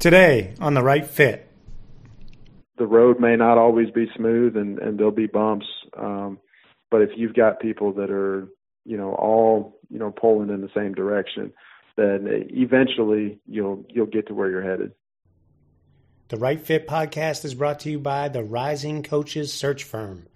Today on The Right Fit. The road may not always be smooth and, and there'll be bumps. Um, but if you've got people that are, you know, all, you know, pulling in the same direction, then eventually you'll you'll get to where you're headed. The Right Fit podcast is brought to you by the Rising Coaches Search Firm.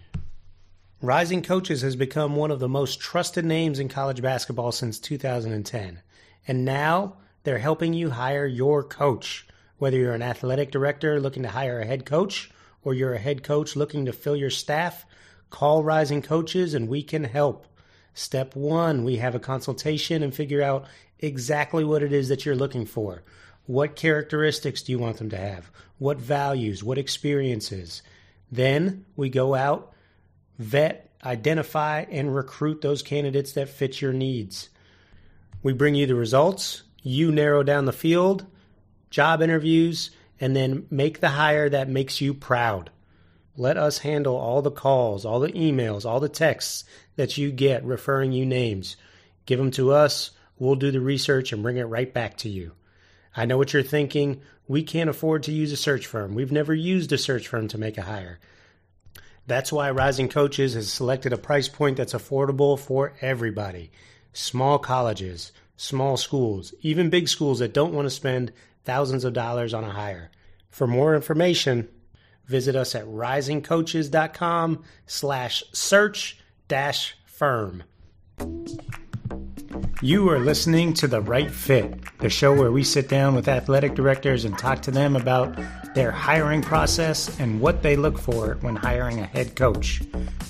Rising Coaches has become one of the most trusted names in college basketball since 2010. And now they're helping you hire your coach. Whether you're an athletic director looking to hire a head coach or you're a head coach looking to fill your staff, call Rising Coaches and we can help. Step one, we have a consultation and figure out exactly what it is that you're looking for. What characteristics do you want them to have? What values? What experiences? Then we go out, vet, identify, and recruit those candidates that fit your needs. We bring you the results, you narrow down the field, job interviews, and then make the hire that makes you proud. Let us handle all the calls, all the emails, all the texts that you get referring you names. Give them to us. We'll do the research and bring it right back to you. I know what you're thinking. We can't afford to use a search firm. We've never used a search firm to make a hire. That's why Rising Coaches has selected a price point that's affordable for everybody. Small colleges, small schools, even big schools that don't want to spend thousands of dollars on a hire. For more information, visit us at risingcoaches.com slash search dash firm. You are listening to The Right Fit, the show where we sit down with athletic directors and talk to them about their hiring process and what they look for when hiring a head coach.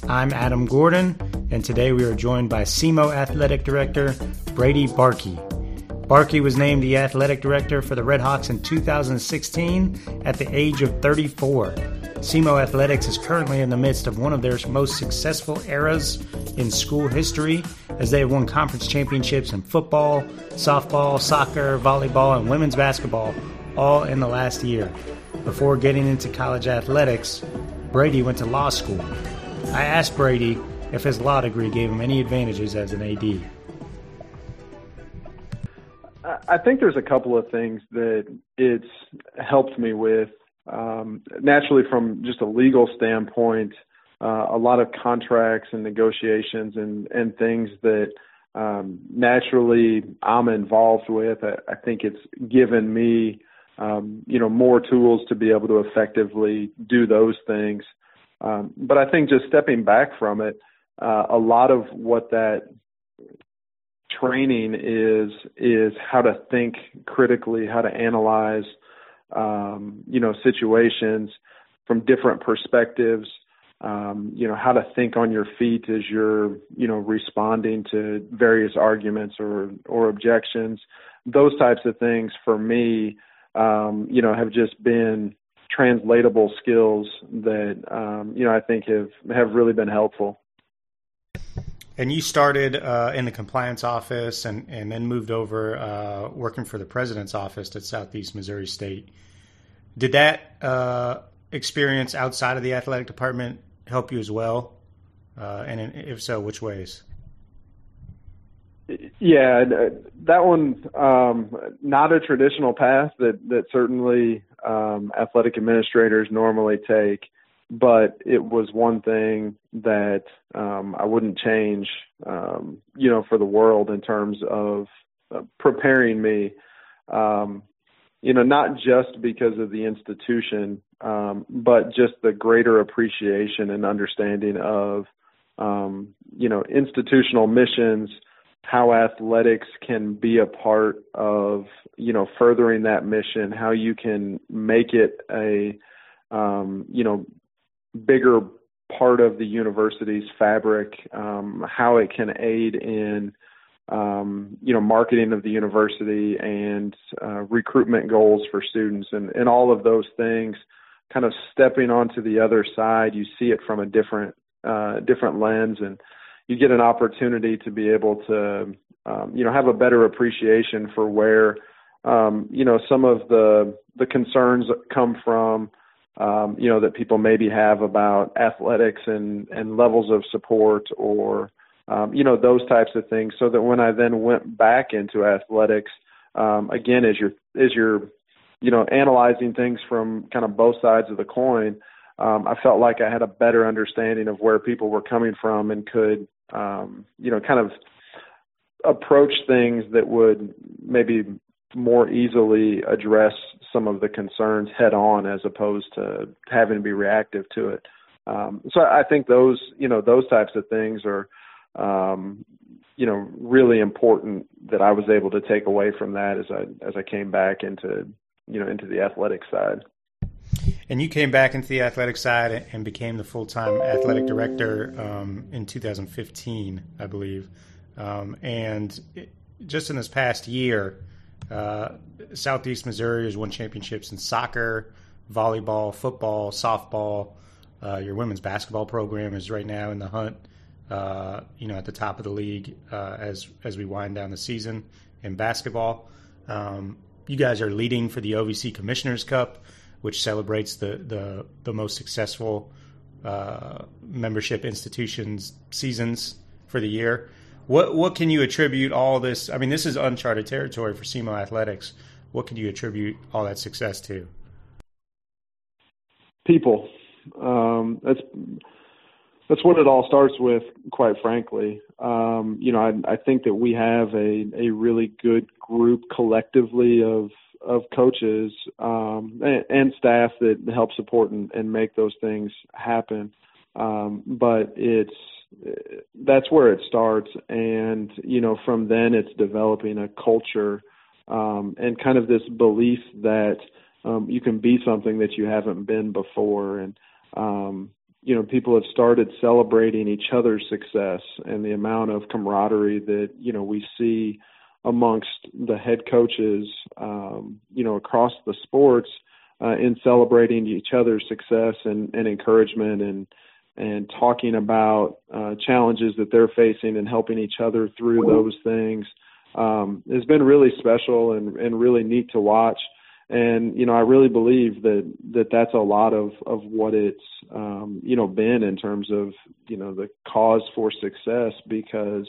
I'm Adam Gordon, and today we are joined by SEMO Athletic Director Brady Barke. Barke was named the athletic director for the Redhawks in 2016 at the age of 34. SEMO Athletics is currently in the midst of one of their most successful eras in school history as they have won conference championships in football, softball, soccer, volleyball, and women's basketball all in the last year. Before getting into college athletics, Brady went to law school. I asked Brady if his law degree gave him any advantages as an AD. I think there's a couple of things that it's helped me with. Um, naturally, from just a legal standpoint, uh, a lot of contracts and negotiations and, and things that um, naturally I'm involved with. I, I think it's given me, um, you know, more tools to be able to effectively do those things. Um, but I think just stepping back from it, uh, a lot of what that training is is how to think critically, how to analyze, um, you know, situations from different perspectives. Um, you know, how to think on your feet as you're, you know, responding to various arguments or or objections. Those types of things for me, um, you know, have just been translatable skills that um, you know I think have have really been helpful. And you started uh, in the compliance office and, and then moved over uh, working for the president's office at Southeast Missouri State. Did that uh, experience outside of the athletic department help you as well? Uh, and if so, which ways? Yeah, that one um, not a traditional path that that certainly um, athletic administrators normally take but it was one thing that um, I wouldn't change, um, you know, for the world in terms of uh, preparing me, um, you know, not just because of the institution, um, but just the greater appreciation and understanding of, um, you know, institutional missions, how athletics can be a part of, you know, furthering that mission, how you can make it a, um, you know, bigger part of the university's fabric, um, how it can aid in um, you know marketing of the university and uh, recruitment goals for students and, and all of those things. Kind of stepping onto the other side, you see it from a different uh, different lens, and you get an opportunity to be able to um, you know have a better appreciation for where um, you know some of the the concerns come from um, you know, that people maybe have about athletics and, and levels of support or, um, you know, those types of things. So that when I then went back into athletics, um, again, as you're, as you're you know, analyzing things from kind of both sides of the coin, um, I felt like I had a better understanding of where people were coming from and could, um, you know, kind of approach things that would maybe more easily address some of the concerns head on as opposed to having to be reactive to it. Um, so I think those, you know, those types of things are, um, you know, really important that I was able to take away from that as I as I came back into, you know, into the athletic side. And you came back into the athletic side and became the full time athletic director um, in 2015, I believe. Um, and just in this past year, uh, Southeast Missouri has won championships in soccer, volleyball, football, softball. Uh, your women's basketball program is right now in the hunt, uh, you know, at the top of the league uh, as as we wind down the season in basketball. Um, you guys are leading for the OVC Commissioners Cup, which celebrates the the, the most successful uh, membership institutions seasons for the year. What what can you attribute all this? I mean, this is uncharted territory for SEMO athletics. What can you attribute all that success to? People. Um, that's that's what it all starts with. Quite frankly, um, you know, I, I think that we have a a really good group collectively of of coaches um, and, and staff that help support and, and make those things happen. Um, but it's that's where it starts. And you know from then it's developing a culture um and kind of this belief that um you can be something that you haven't been before. And um you know people have started celebrating each other's success and the amount of camaraderie that you know we see amongst the head coaches um you know across the sports uh, in celebrating each other's success and, and encouragement and and talking about uh, challenges that they're facing and helping each other through those things um, has been really special and, and really neat to watch. And you know, I really believe that that that's a lot of of what it's um, you know been in terms of you know the cause for success because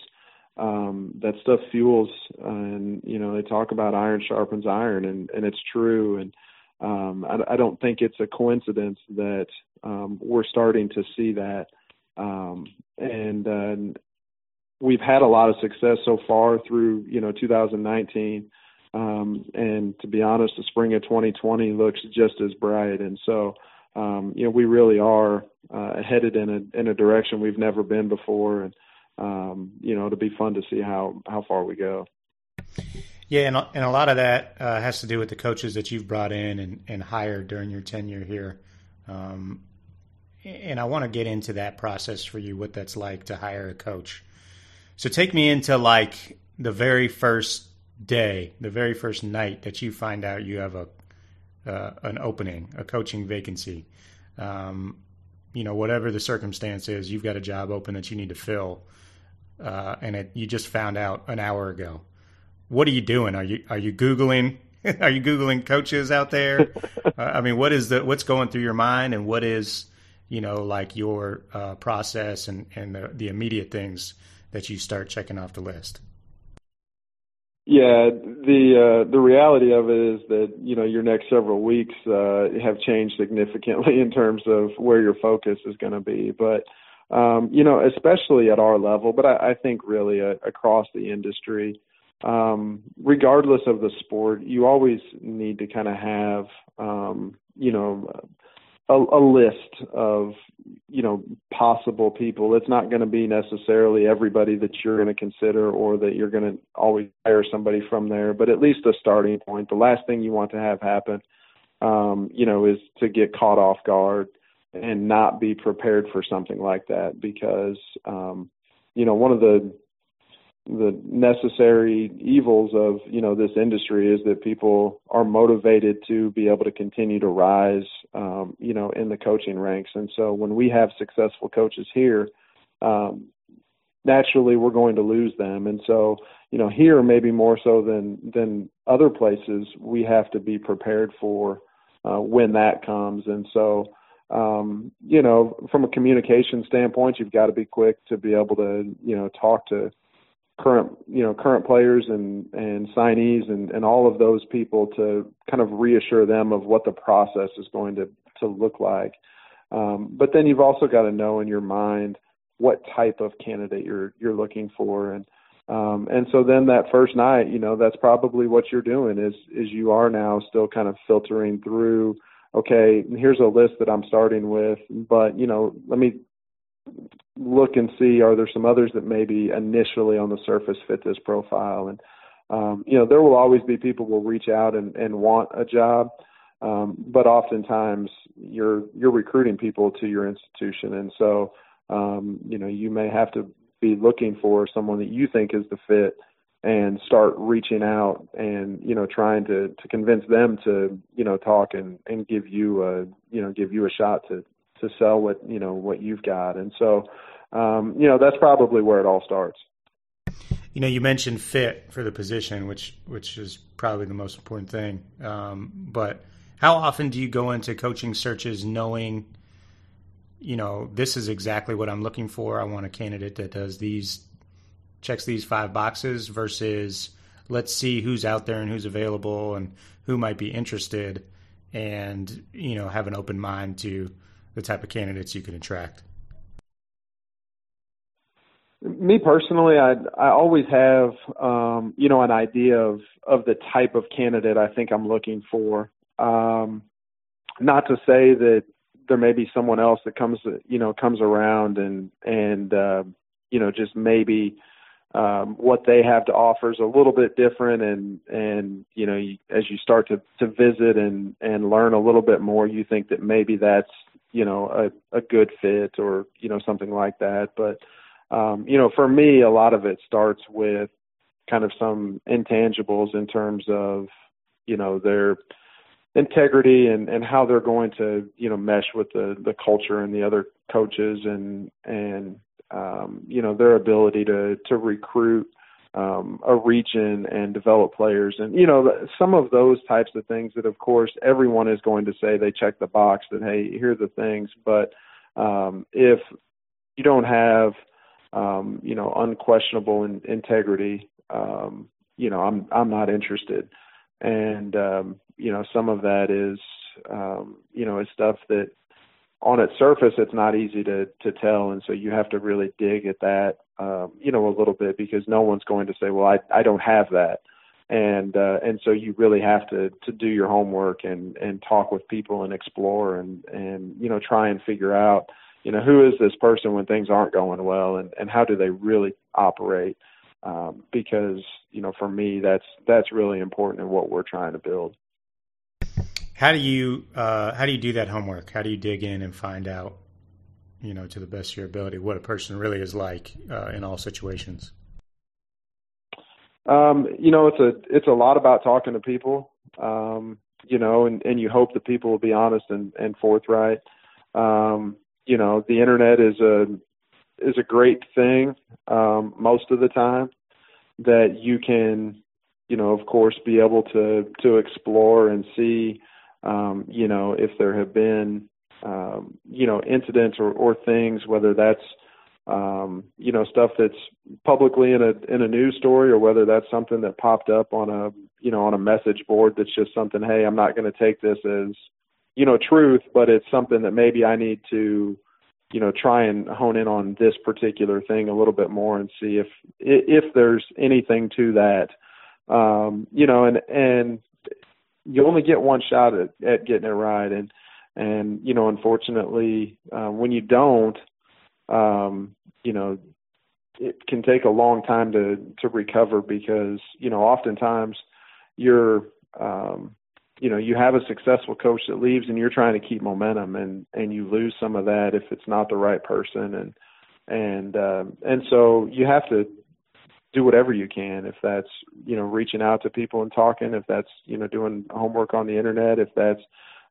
um, that stuff fuels and you know they talk about iron sharpens iron and and it's true and um, I, I don't think it's a coincidence that um, we're starting to see that, um, and uh, we've had a lot of success so far through you know 2019. Um, and to be honest, the spring of 2020 looks just as bright. And so, um, you know, we really are uh, headed in a in a direction we've never been before, and um, you know, it'll be fun to see how how far we go. Yeah, and, and a lot of that uh, has to do with the coaches that you've brought in and, and hired during your tenure here. Um, and I want to get into that process for you, what that's like to hire a coach. So take me into like the very first day, the very first night that you find out you have a uh, an opening, a coaching vacancy. Um, you know, whatever the circumstance is, you've got a job open that you need to fill, uh, and it, you just found out an hour ago what are you doing? Are you are you googling? are you googling coaches out there? uh, I mean, what is the what's going through your mind, and what is you know like your uh, process and and the, the immediate things that you start checking off the list? Yeah, the uh, the reality of it is that you know your next several weeks uh, have changed significantly in terms of where your focus is going to be. But um, you know, especially at our level, but I, I think really uh, across the industry, um, regardless of the sport, you always need to kind of have, um, you know, a, a list of, you know, possible people. It's not going to be necessarily everybody that you're going to consider or that you're going to always hire somebody from there, but at least a starting point. The last thing you want to have happen, um, you know, is to get caught off guard and not be prepared for something like that because, um, you know, one of the the necessary evils of you know this industry is that people are motivated to be able to continue to rise um, you know in the coaching ranks. And so when we have successful coaches here um, naturally we're going to lose them. And so you know here maybe more so than than other places we have to be prepared for uh, when that comes. And so um, you know from a communication standpoint you've got to be quick to be able to you know talk to current you know current players and and signees and and all of those people to kind of reassure them of what the process is going to to look like. Um, but then you've also got to know in your mind what type of candidate you're you're looking for and um, and so then that first night, you know, that's probably what you're doing is is you are now still kind of filtering through. Okay, here's a list that I'm starting with, but you know, let me look and see are there some others that maybe initially on the surface fit this profile? And um, you know there will always be people will reach out and, and want a job um, but oftentimes you're you're recruiting people to your institution. And so um, you know you may have to be looking for someone that you think is the fit and start reaching out and you know trying to to convince them to you know talk and and give you a you know give you a shot to to sell what you know what you've got. And so um you know that's probably where it all starts. You know you mentioned fit for the position which which is probably the most important thing. Um but how often do you go into coaching searches knowing you know this is exactly what i'm looking for. I want a candidate that does these checks these five boxes versus let's see who's out there and who's available and who might be interested and you know have an open mind to the type of candidates you can attract? Me personally, I I always have um, you know an idea of of the type of candidate I think I'm looking for. Um, not to say that there may be someone else that comes you know comes around and and uh, you know just maybe um, what they have to offer is a little bit different and and you know you, as you start to to visit and and learn a little bit more you think that maybe that's you know a a good fit or you know something like that. But um you know for me a lot of it starts with kind of some intangibles in terms of you know their integrity and and how they're going to you know mesh with the the culture and the other coaches and and um you know their ability to to recruit um, a region and develop players. And, you know, some of those types of things that, of course, everyone is going to say they check the box that, hey, here are the things. But um, if you don't have, um, you know, unquestionable in, integrity, um, you know, I'm I'm not interested. And um, you know, some of that is, um, you know, is stuff that on its surface it's not easy to to tell and so you have to really dig at that um you know a little bit because no one's going to say well i i don't have that. And uh and so you really have to to do your homework and and talk with people and explore and and you know try and figure out you know who is this person when things aren't going well and and how do they really operate? Um because you know for me that's that's really important in what we're trying to build. How do you uh, how do you do that homework? How do you dig in and find out, you know, to the best of your ability, what a person really is like uh, in all situations? Um, you know, it's a it's a lot about talking to people. Um, you know, and, and you hope that people will be honest and, and forthright. Um, you know, the internet is a is a great thing um, most of the time that you can, you know, of course, be able to to explore and see um, you know, if there have been, um, you know, incidents or, or things, whether that's, um, you know, stuff that's publicly in a in a news story, or whether that's something that popped up on a, you know, on a message board that's just something. Hey, I'm not going to take this as, you know, truth, but it's something that maybe I need to, you know, try and hone in on this particular thing a little bit more and see if if there's anything to that. Um, you know, and and you only get one shot at, at getting it right, and and you know, unfortunately, uh, when you don't, um, you know, it can take a long time to to recover because you know, oftentimes you're um, you know you have a successful coach that leaves and you're trying to keep momentum and and you lose some of that if it's not the right person. And and um and so you have to do whatever you can if that's you know reaching out to people and talking if that's you know doing homework on the internet if that's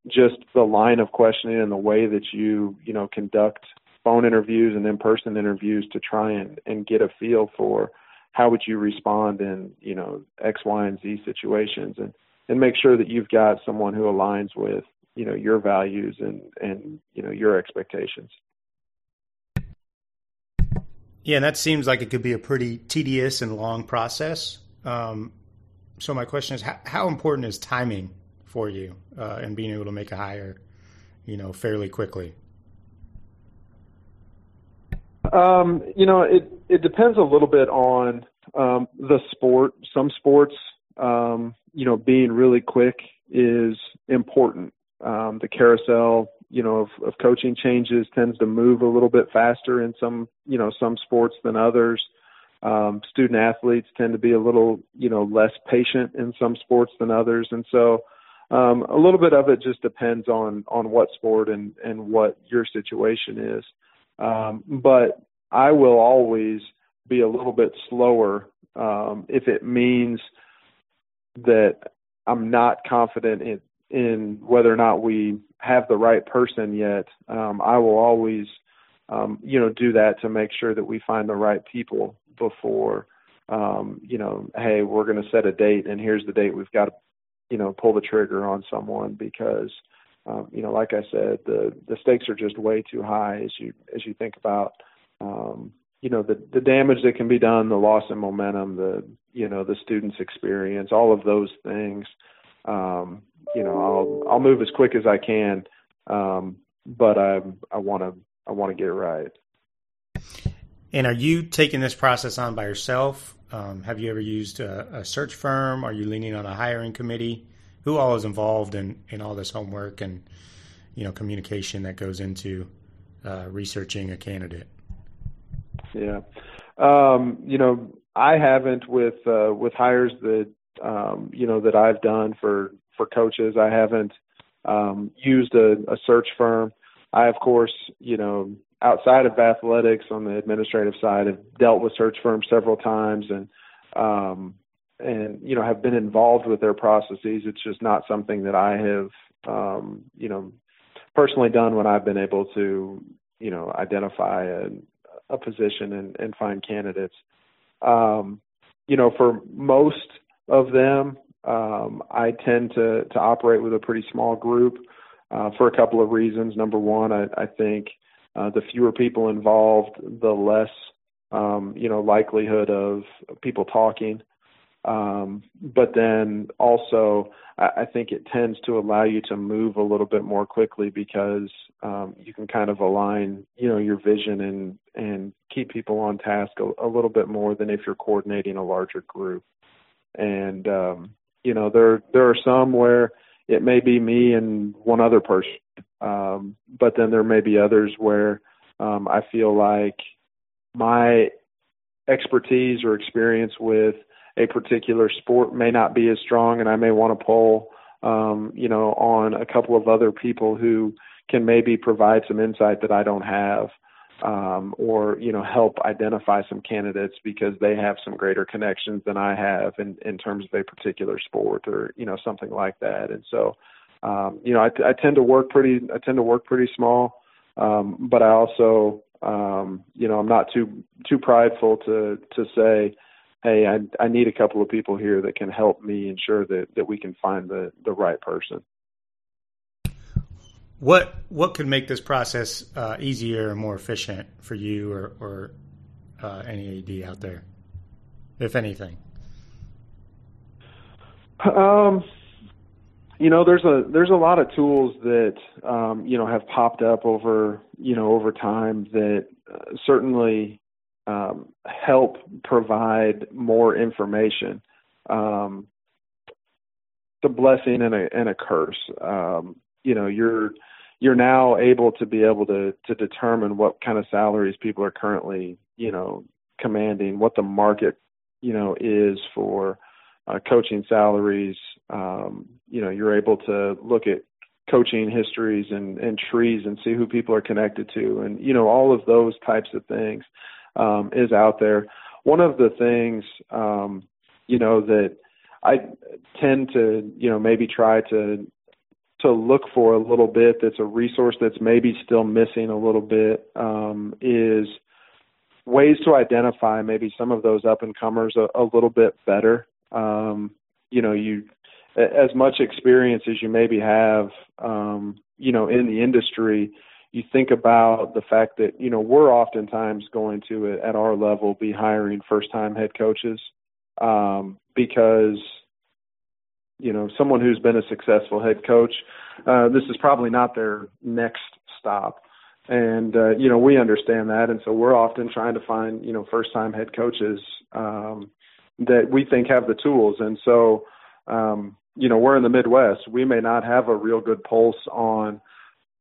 just the line of questioning and the way that you you know conduct phone interviews and in-person interviews to try and and get a feel for how would you respond in you know x y and z situations and and make sure that you've got someone who aligns with you know your values and and you know your expectations Yeah, and that seems like it could be a pretty tedious and long process. Um, so my question is, how, how, important is timing for you uh, and being able to make a hire, you know, fairly quickly? Um, you know, it it depends a little bit on um, the sport. Some sports, um, you know, being really quick is important. Um, the carousel, you know, of, of coaching changes tends to move a little bit faster in some, you know, some sports than others. Um, student athletes tend to be a little, you know, less patient in some sports than others, and so um, a little bit of it just depends on on what sport and and what your situation is. Um, but I will always be a little bit slower um, if it means that I'm not confident in in whether or not we have the right person yet. Um, I will always, um, you know, do that to make sure that we find the right people before, um, you know, hey, we're going to set a date and here's the date we've got you know, pull the trigger on someone because, um, you know, like I said, the the stakes are just way too high as you as you think about, um, you know, the the damage that can be done, the loss in momentum, the you know, the students' experience, all of those things. Um, you know, I'll I'll move as quick as I can, um, but I I want to I want to get it right. And are you taking this process on by yourself? Um, have you ever used a, a, search firm? Are you leaning on a hiring committee? Who all is involved in, in all this homework and you know communication that goes into uh, researching a candidate? Yeah, um, you know, I haven't with uh, with hires that um, you know that I've done for for coaches. I haven't um, used a, a search firm. I, of course, you know, outside of athletics on the administrative side, have dealt with search firms several times and um, and you know have been involved with their processes. It's just not something that I have um, you know personally done when I've been able to you know identify a, a position and, and find candidates. Um, you know, for most of them, um, I tend to to operate with a pretty small group uh, for a couple of reasons. Number one, I, I think uh, the fewer people involved, the less um, you know likelihood of people talking. Um, but then also, I, I think it tends to allow you to move a little bit more quickly because um, you can kind of align, you know, your vision and and keep people on task a, a little bit more than if you're coordinating a larger group. And um, you know, there there are some where it may be me and one other person, um, but then there may be others where um, I feel like my expertise or experience with a particular sport may not be as strong, and I may want to pull, um, you know, on a couple of other people who can maybe provide some insight that I don't have, um, or you know, help identify some candidates because they have some greater connections than I have in in terms of a particular sport or you know something like that. And so, um, you know, I, I tend to work pretty, I tend to work pretty small, um, but I also, um, you know, I'm not too too prideful to to say hey, I, I need a couple of people here that can help me ensure that, that we can find the, the right person. What what could make this process uh, easier and more efficient for you or, or uh, any AD out there, if anything? Um, you know, there's a there's a lot of tools that um, you know have popped up over you know over time that uh, certainly um, help provide more information. Um, it's a blessing and a and a curse. Um, you know, you're you're now able to be able to to determine what kind of salaries people are currently, you know, commanding, what the market, you know, is for uh, coaching salaries. Um, you know, you're able to look at coaching histories and, and trees and see who people are connected to and you know all of those types of things um, is out there. One of the things, um, you know, that I tend to, you know, maybe try to to look for a little bit that's a resource that's maybe still missing a little bit um, is ways to identify maybe some of those up and comers a, a little bit better. Um, you know, you as much experience as you maybe have, um, you know, in the industry, you think about the fact that you know we're oftentimes going to at our level be hiring first time head coaches um, because you know someone who's been a successful head coach uh, this is probably not their next stop. And uh, you know we understand that. And so we're often trying to find you know first time head coaches um, that we think have the tools. And so um, you know we're in the midwest. We may not have a real good pulse on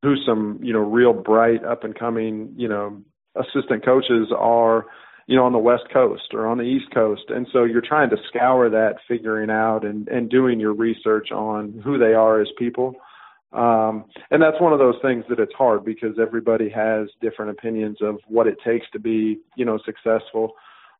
who some you know real bright up and coming you know assistant coaches are you know on the west coast or on the east coast. And so you're trying to scour that figuring out and and doing your research on who they are as people. Um and that's one of those things that it's hard because everybody has different opinions of what it takes to be you know successful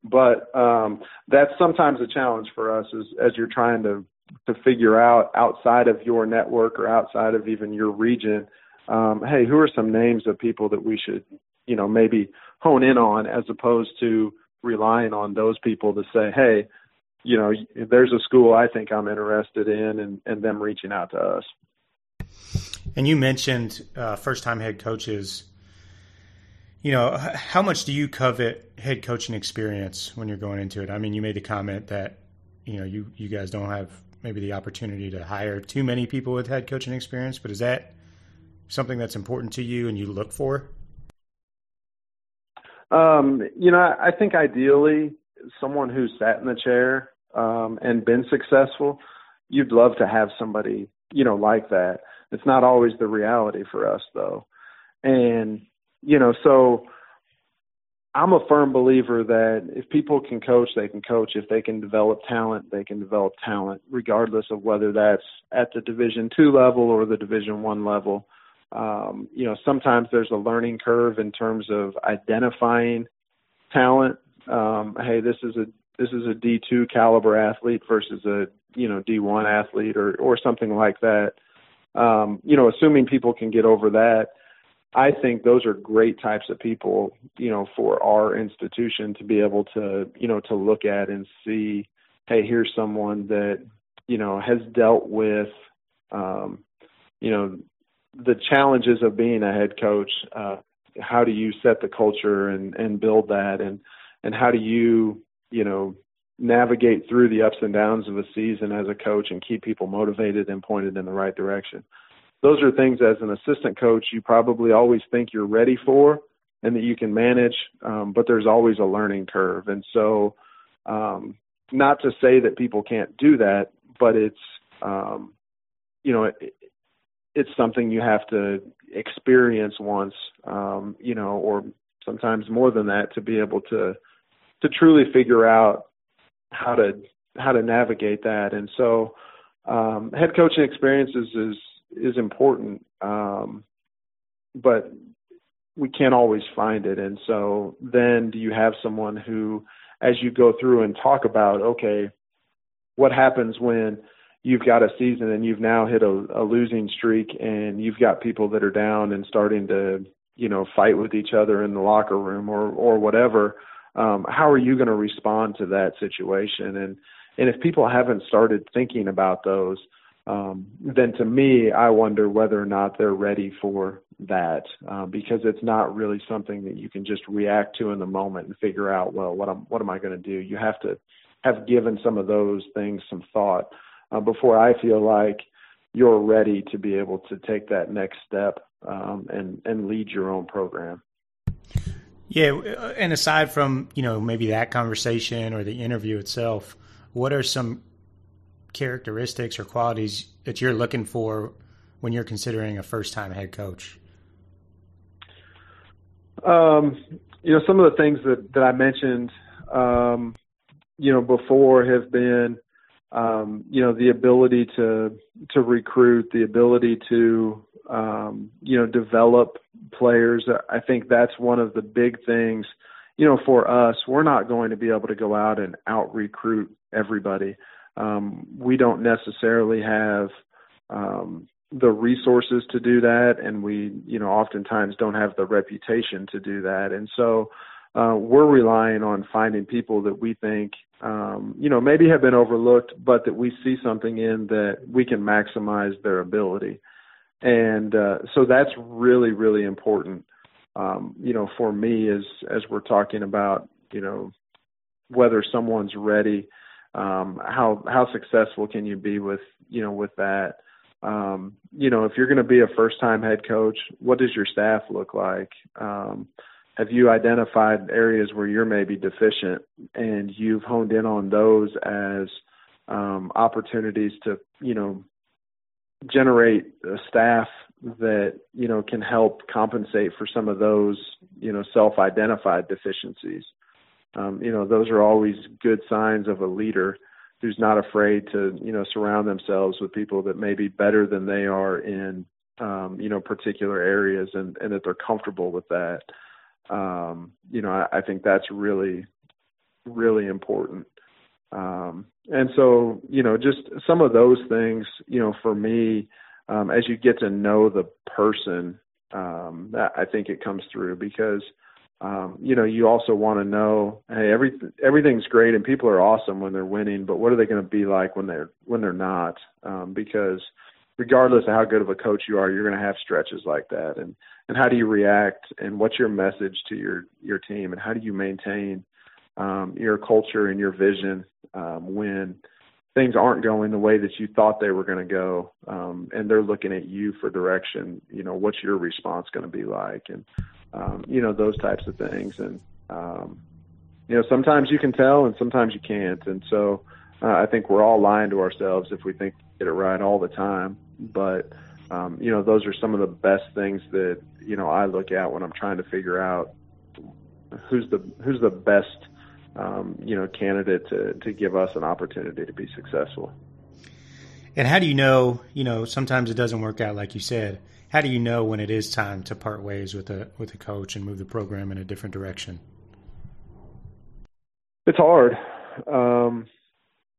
but um that's sometimes a challenge for us as as you're trying to to figure out outside of your network or outside of even your region um, hey, who are some names of people that we should, you know, maybe hone in on as opposed to relying on those people to say, hey, you know, there's a school I think I'm interested in, and, and them reaching out to us. And you mentioned uh, first time head coaches. You know, how much do you covet head coaching experience when you're going into it? I mean, you made the comment that, you know, you, you guys don't have maybe the opportunity to hire too many people with head coaching experience, but is that something that's important to you and you look for? Um, you know, I think ideally someone who's sat in the chair um, and been successful, you'd love to have somebody, you know, like that. It's not always the reality for us though. And, you know, so I'm a firm believer that if people can coach, they can coach. If they can develop talent, they can develop talent, regardless of whether that's at the Division two level or the Division one level um, you know, sometimes there's a learning curve in terms of identifying talent. Um, hey, this is a this is a D2 caliber athlete versus a you know D1 athlete or or something like that. Um, you know, assuming people can get over that, I think those are great types of people, you know, for our institution to be able to, you know, to look at and see, hey, here's someone that, you know, has dealt with, um, you know, the challenges of being a head coach. Uh, how do you set the culture and and build that, and and how do you you know navigate through the ups and downs of a season as a coach and keep people motivated and pointed in the right direction. Those are things as an assistant coach you probably always think you're ready for and that you can manage, um, but there's always a learning curve. And so, um, not to say that people can't do that, but it's um, you know it, it's something you have to experience once, um, you know, or sometimes more than that to be able to to truly figure out how to how to navigate that. And so, um, head coaching experiences is is important, um, but we can't always find it. And so, then do you have someone who, as you go through and talk about, okay, what happens when you've got a season and you've now hit a, a losing streak and you've got people that are down and starting to you know fight with each other in the locker room or or whatever um how are you going to respond to that situation and and if people haven't started thinking about those um then to me i wonder whether or not they're ready for that uh, because it's not really something that you can just react to in the moment and figure out well what am what am i going to do you have to have given some of those things some thought uh, before I feel like you're ready to be able to take that next step um, and and lead your own program. Yeah, and aside from you know maybe that conversation or the interview itself, what are some characteristics or qualities that you're looking for when you're considering a first time head coach? Um, you know, some of the things that that I mentioned, um, you know, before have been um, you know the ability to to recruit, the ability to um, you know develop players. I think that's one of the big things. You know, for us, we're not going to be able to go out and out recruit everybody. Um, we don't necessarily have um, the resources to do that, and we, you know, oftentimes don't have the reputation to do that. And so, uh, we're relying on finding people that we think, um, you know, maybe have been overlooked, but that we see something in that we can maximize their ability. and uh, so that's really really important. Um, you know, for me as as we're talking about, you know, whether someone's ready, um, how how successful can you be with you know with that. Um, you know, if you're going to be a first time head coach, what does your staff look like? Um, have you identified areas where you're maybe deficient and you've honed in on those as um, opportunities to, you know, generate a staff that, you know, can help compensate for some of those, you know, self identified deficiencies? Um, you know, those are always good signs of a leader who's not afraid to, you know, surround themselves with people that may be better than they are in, um, you know, particular areas and, and that they're comfortable with that um, you know, I, I think that's really, really important. Um, and so, you know, just some of those things, you know, for me, um, as you get to know the person, um, that I think it comes through because, um, you know, you also want to know, hey, every everything's great and people are awesome when they're winning, but what are they going to be like when they're when they're not? Um, because regardless of how good of a coach you are, you're going to have stretches like that. And and how do you react? And what's your message to your your team? And how do you maintain um, your culture and your vision um, when things aren't going the way that you thought they were going to go, um, and they're looking at you for direction? You know, what's your response going to be like? And um, you know those types of things. And um, you know, sometimes you can tell, and sometimes you can't. And so. Uh, I think we're all lying to ourselves if we think we get it right all the time but um, you know those are some of the best things that you know I look at when I'm trying to figure out who's the who's the best um, you know candidate to to give us an opportunity to be successful. And how do you know? You know, sometimes it doesn't work out like you said. How do you know when it is time to part ways with a with a coach and move the program in a different direction? It's hard. Um,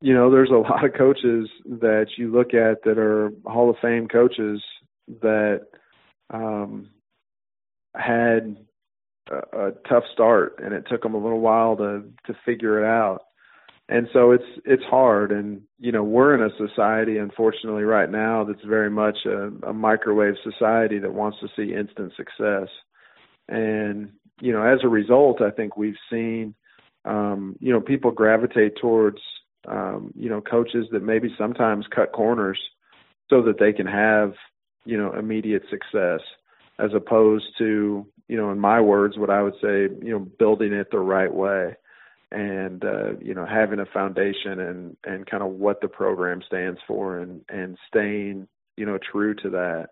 you know, there's a lot of coaches that you look at that are Hall of Fame coaches that um, had a, tough start, and it took them a little while to to figure it out. And so it's it's hard, and you know we're in a society, unfortunately, right now that's very much a, a microwave society that wants to see instant success. And you know, as a result, I think we've seen um, you know people gravitate towards um, you know, coaches that maybe sometimes cut corners so that they can have, you know, immediate success as opposed to, you know, in my words, what I would say, you know, building it the right way and, uh, you know, having a foundation and, and kind of what the program stands for and, and staying, you know, true to that.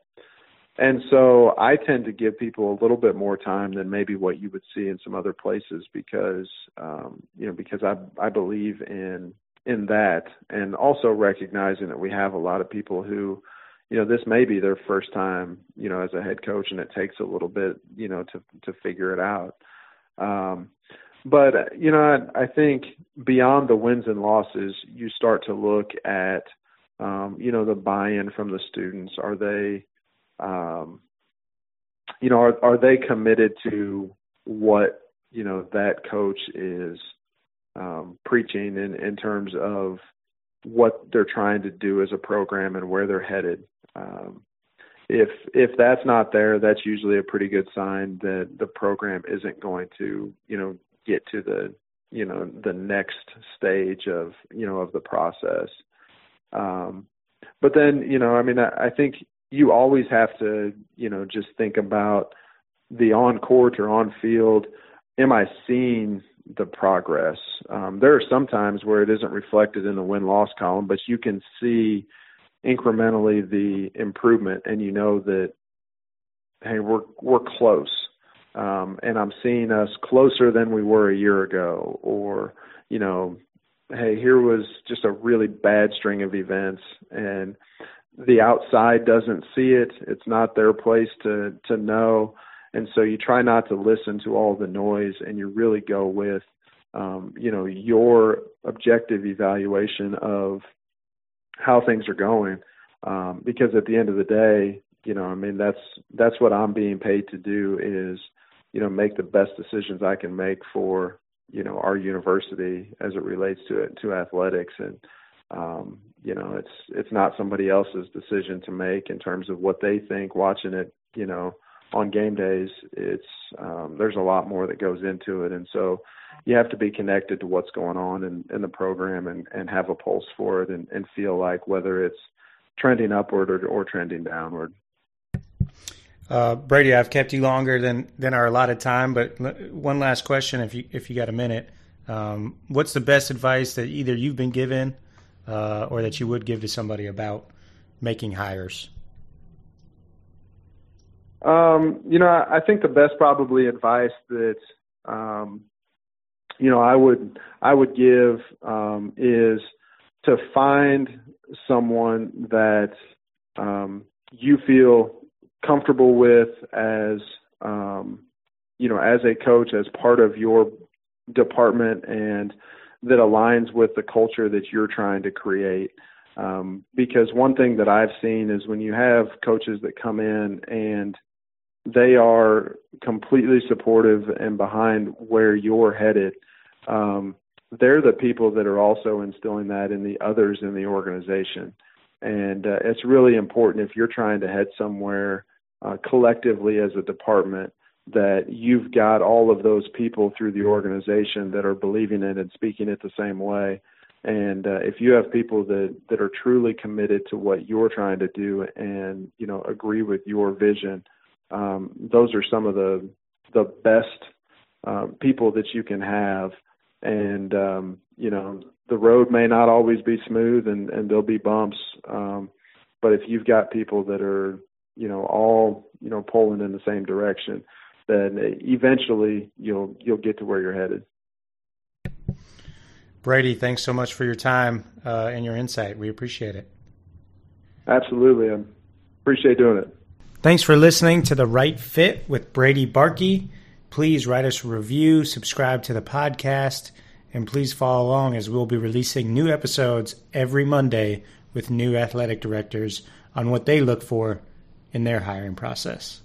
And so I tend to give people a little bit more time than maybe what you would see in some other places because, um, you know, because I, I believe in, in that and also recognizing that we have a lot of people who you know this may be their first time you know as a head coach and it takes a little bit you know to to figure it out. Um but you know I, I think beyond the wins and losses you start to look at um you know the buy-in from the students. Are they um you know are are they committed to what you know that coach is um, preaching in, in terms of what they're trying to do as a program and where they're headed. Um, if if that's not there, that's usually a pretty good sign that the program isn't going to, you know, get to the, you know, the next stage of, you know, of the process. Um, but then, you know, I mean, I, I think you always have to, you know, just think about the on court or on field. Am I seeing the progress. Um, there are some times where it isn't reflected in the win loss column, but you can see incrementally the improvement, and you know that hey, we're we're close, um, and I'm seeing us closer than we were a year ago, or you know, hey, here was just a really bad string of events, and the outside doesn't see it. It's not their place to to know and so you try not to listen to all the noise and you really go with um, you know your objective evaluation of how things are going um, because at the end of the day you know i mean that's that's what i'm being paid to do is you know make the best decisions i can make for you know our university as it relates to it to athletics and um, you know, it's it's not somebody else's decision to make in terms of what they think watching it. You know, on game days, it's um, there's a lot more that goes into it, and so you have to be connected to what's going on in, in the program and, and have a pulse for it and, and feel like whether it's trending upward or, or trending downward. Uh, Brady, I've kept you longer than, than our allotted time, but one last question, if you if you got a minute, um, what's the best advice that either you've been given uh, or that you would give to somebody about making hires? Um, you know, I think the best probably advice that um, you know I would I would give um, is to find someone that um, you feel comfortable with as um, you know as a coach as part of your department and that aligns with the culture that you're trying to create. Um, because one thing that I've seen is when you have coaches that come in and they are completely supportive and behind where you're headed, um, they're the people that are also instilling that in the others in the organization. And uh, it's really important if you're trying to head somewhere uh, collectively as a department that you've got all of those people through the organization that are believing it and speaking it the same way. And uh, if you have people that that are truly committed to what you're trying to do and you know agree with your vision, um, those are some of the the best uh, people that you can have. And um, you know the road may not always be smooth and and there'll be bumps, um, but if you've got people that are you know all you know pulling in the same direction, then eventually you'll you'll get to where you're headed. Brady, thanks so much for your time uh, and your insight. We appreciate it. Absolutely, I appreciate doing it. Thanks for listening to the Right Fit with Brady Barke. Please write us a review, subscribe to the podcast, and please follow along as we'll be releasing new episodes every Monday with new athletic directors on what they look for in their hiring process.